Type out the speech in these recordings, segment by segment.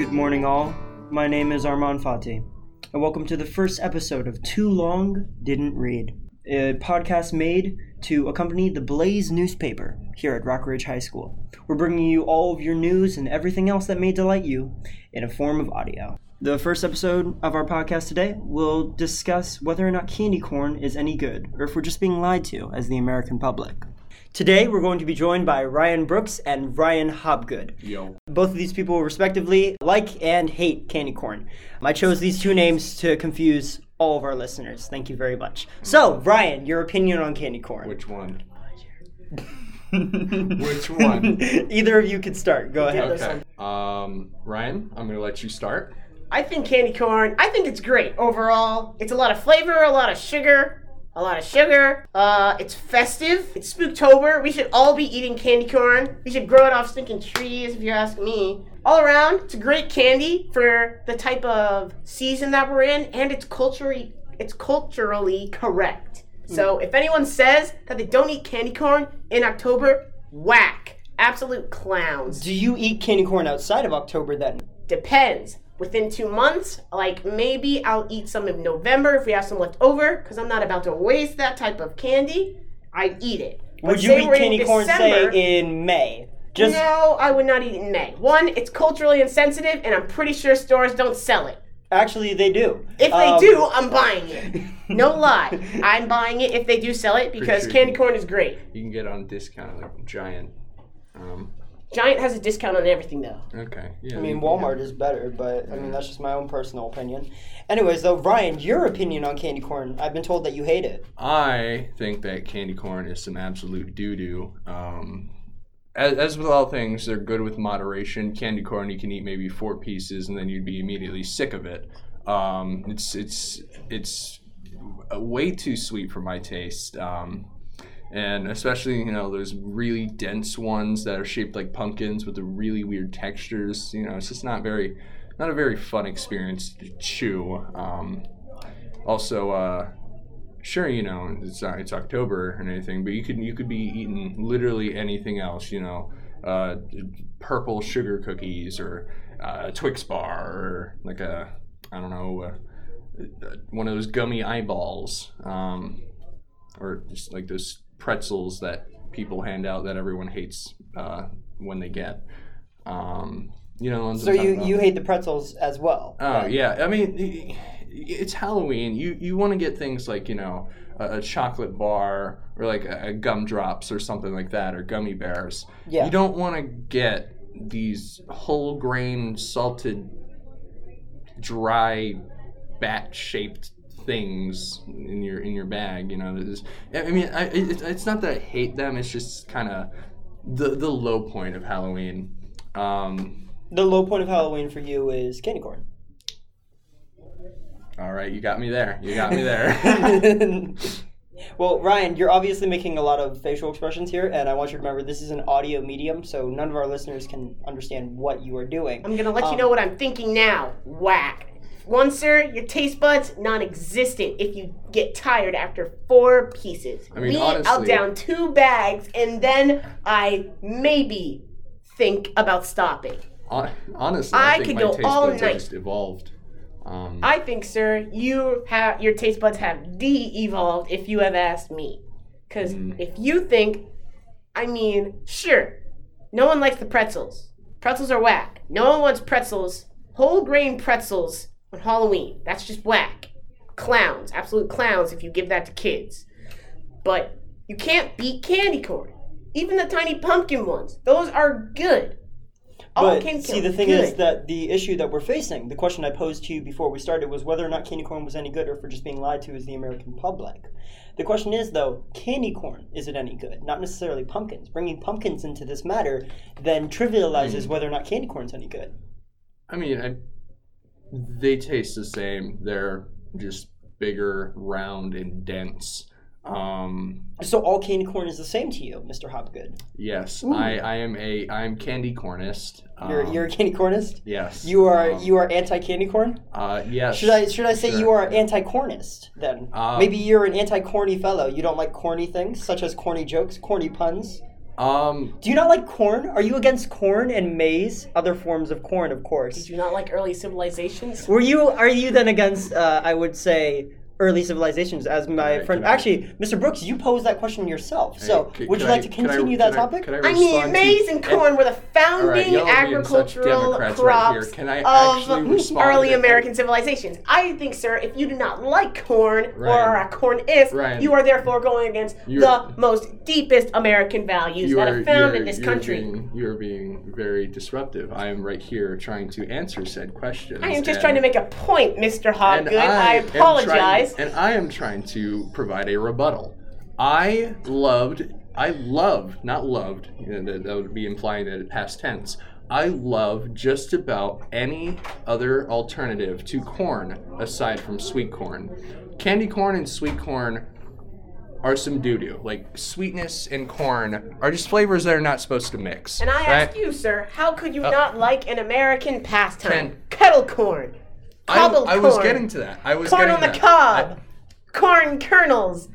Good morning, all. My name is Armand Fati, and welcome to the first episode of Too Long Didn't Read, a podcast made to accompany the Blaze newspaper here at Rock Ridge High School. We're bringing you all of your news and everything else that may delight you in a form of audio. The first episode of our podcast today will discuss whether or not candy corn is any good, or if we're just being lied to as the American public. Today, we're going to be joined by Ryan Brooks and Ryan Hobgood. Yo. Both of these people, respectively, like and hate candy corn. I chose these two names to confuse all of our listeners. Thank you very much. So, Ryan, your opinion on candy corn? Which one? Which one? Either of you could start. Go ahead. Okay. Um, Ryan, I'm gonna let you start. I think candy corn, I think it's great overall. It's a lot of flavor, a lot of sugar, a lot of sugar. Uh, it's festive. It's Spooktober. We should all be eating candy corn. We should grow it off stinking trees, if you ask me. All around, it's a great candy for the type of season that we're in, and it's culturally it's culturally correct. So if anyone says that they don't eat candy corn in October, whack. Absolute clowns. Do you eat candy corn outside of October then? Depends. Within two months, like maybe I'll eat some in November if we have some left over, because I'm not about to waste that type of candy. I eat it. But Would you eat candy corn, December- say, in May? Just no, I would not eat it in May. One, it's culturally insensitive, and I'm pretty sure stores don't sell it. actually, they do. If they Um, do, I'm buying it. No lie, I'm buying it if they do sell it because sure candy you- corn is great. You can get on discount like Giant. Um, Giant has a discount on everything though. okay. Yeah. I mean, Walmart is better, but I mean, that's just my own personal opinion. Anyways, though, Ryan, your opinion on candy corn? I've been told that you hate it. I think that candy corn is some absolute doo doo. Um, as, as with all things, they're good with moderation. Candy corn, you can eat maybe four pieces, and then you'd be immediately sick of it. Um, it's it's it's way too sweet for my taste. Um, and especially you know those really dense ones that are shaped like pumpkins with the really weird textures. You know, it's just not very not a very fun experience to chew. Um, also, uh, sure, you know, it's uh, it's October and anything, but you could you could be eating literally anything else. You know, uh, purple sugar cookies or uh, Twix bar or like a I don't know uh, one of those gummy eyeballs, um, or just like those pretzels that people hand out that everyone hates uh, when they get. Um, you know, So you about? you hate the pretzels as well? Oh right? yeah, I mean, it's Halloween. You you want to get things like you know a, a chocolate bar or like a, a gumdrops or something like that or gummy bears. Yeah. You don't want to get these whole grain salted, dry, bat shaped things in your in your bag. You know, There's- I mean, I, it, it's not that I hate them. It's just kind of the the low point of Halloween. Um, The low point of Halloween for you is candy corn. All right, you got me there. You got me there. well, Ryan, you're obviously making a lot of facial expressions here, and I want you to remember this is an audio medium, so none of our listeners can understand what you are doing. I'm gonna let Um, you know what I'm thinking now. Whack. One, sir, your taste buds non-existent if you get tired after four pieces. I mean, Me, I'll down two bags and then I maybe think about stopping. Honestly, I I, think could my go taste all buds night. evolved. Um, I think, sir, you have your taste buds have de-evolved if you have asked me. Because Mm. if you think, I mean, sure, no one likes the pretzels. Pretzels are whack. No one wants pretzels, whole grain pretzels on Halloween. That's just whack. Clowns, absolute clowns if you give that to kids. But you can't beat candy corn. Even the tiny pumpkin ones, those are good. All But candy see, the thing good. is that the issue that we're facing, the question I posed to you before we started was whether or not candy corn was any good or for just being lied to as the American public. The question is, though, candy corn, is it any good? Not necessarily pumpkins. Bringing pumpkins into this matter then trivializes mm. whether or not candy corn's any good. I mean, I, they taste the same. They're just bigger, round, and dense. Um, So all candy corn is the same to you, Mr. Hobgood. yes, I, I am a I am candy cornist. You're, Um, you're a candy cornist? yes. You are um, you are anti candy corn? Uh, yes. Should I should I say sure. you are anti cornist then? Um, Maybe you're an anti corny fellow. You don't like corny things such as corny jokes, corny puns. Um, Do you not like corn? Are you against corn and maize? Other forms of corn, of course. Do you not like early civilizations? Were you? Are you then against? Uh, I would say early civilizations, as my Alright, friend. can I- Actually, Mr. Brooks, you posed that question yourself. So, c- would you like I- to can I- continue can that I- topic? can I I mean, respond maize and corn were the founding y'all are being such agricultural Democrats right crops here. Can I of actually respond early to- American civilizations. I think, sir, if you do not like corn or are a cornist, Ryan. you are therefore going against You're- the most deepest American values that are, are found in this you're country. Being, you're being very disruptive. I am right here trying to answer said questions. I am just trying to make a point, Mr. and Hobgood. I, am apologize. And I am trying to provide a rebuttal. I loved, I love, not loved, you know, that, that would be implying that it past tense. I love just about any other alternative to corn aside from sweet corn. Candy corn and sweet corn are some doo doo. Like sweetness and corn are just flavors that are not supposed to mix. And I right? ask you, sir, how could you uh, not like an American pastime? Ken. Kettle corn, I, I was getting to that. I was corn on the that. cob, I- corn kernels,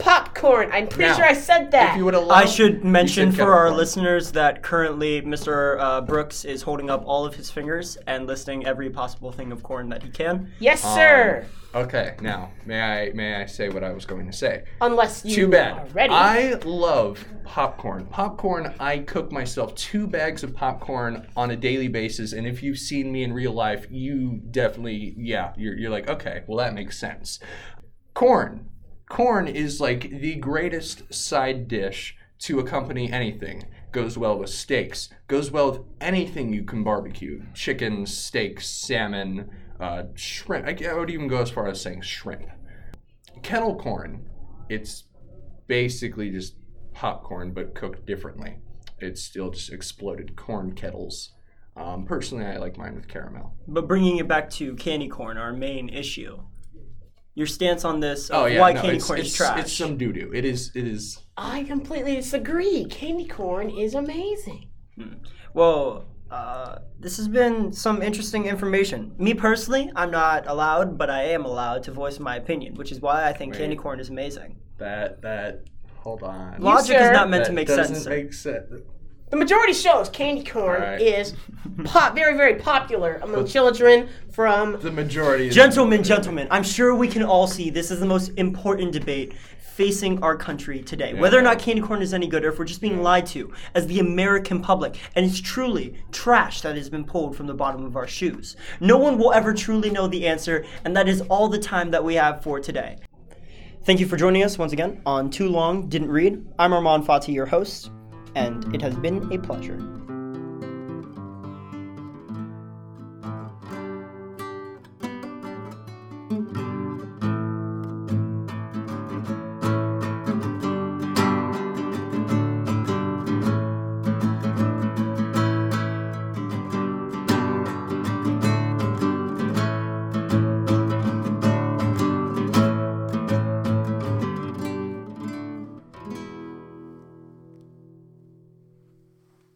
popcorn. I'm pretty Now, sure I said that. If you would allow, I should mention you for our kettle listeners that currently Mr. Uh, Brooks is holding up all of his fingers and listing every possible thing of corn that he can. yes, Um, sir. Okay, now may I may I say what I was going to say? Unless you Too are bad. ready. I love popcorn. Popcorn. I cook myself two bags of popcorn on a daily basis, and if you've seen me in real life, you definitely yeah, you're you're like okay, well that makes sense. Corn. Corn is like the greatest side dish to accompany anything. Goes well with steaks. Goes well with anything you can barbecue. Chicken, steaks, salmon, uh, shrimp. I, I would even go as far as saying shrimp. Kettle corn. It's basically just popcorn but cooked differently. It's still just exploded corn kettles. Um, personally, I like mine with caramel. But bringing it back to candy corn, our main issue. Your stance on this, Oh yeah, why no, candy it's, corn it's, is trash. It's some doo doo. It is. It is. I completely disagree. Candy corn is amazing. Well, uh, this has been some interesting information. Me personally, I'm not allowed, but I am allowed to voice my opinion, which is why I think candy corn is amazing. That that. Hold on. Logic sir. is not meant that to make doesn't sense. sir. make sense. The majority shows candy corn Alright. is pop, very, very popular among children from The majority. Is, Gentlemen, gentlemen, I'm sure we can all see this is the most important debate facing our country today. Whether or not candy corn is any good or if we're just being lied to as the American public. And it's truly trash that has been pulled from the bottom of our shoes. No one will ever truly know the answer, and that is all the time that we have for today. Thank you for joining us once again on Too Long Didn't Read. I'm Armand Fati, your host, and it has been a pleasure.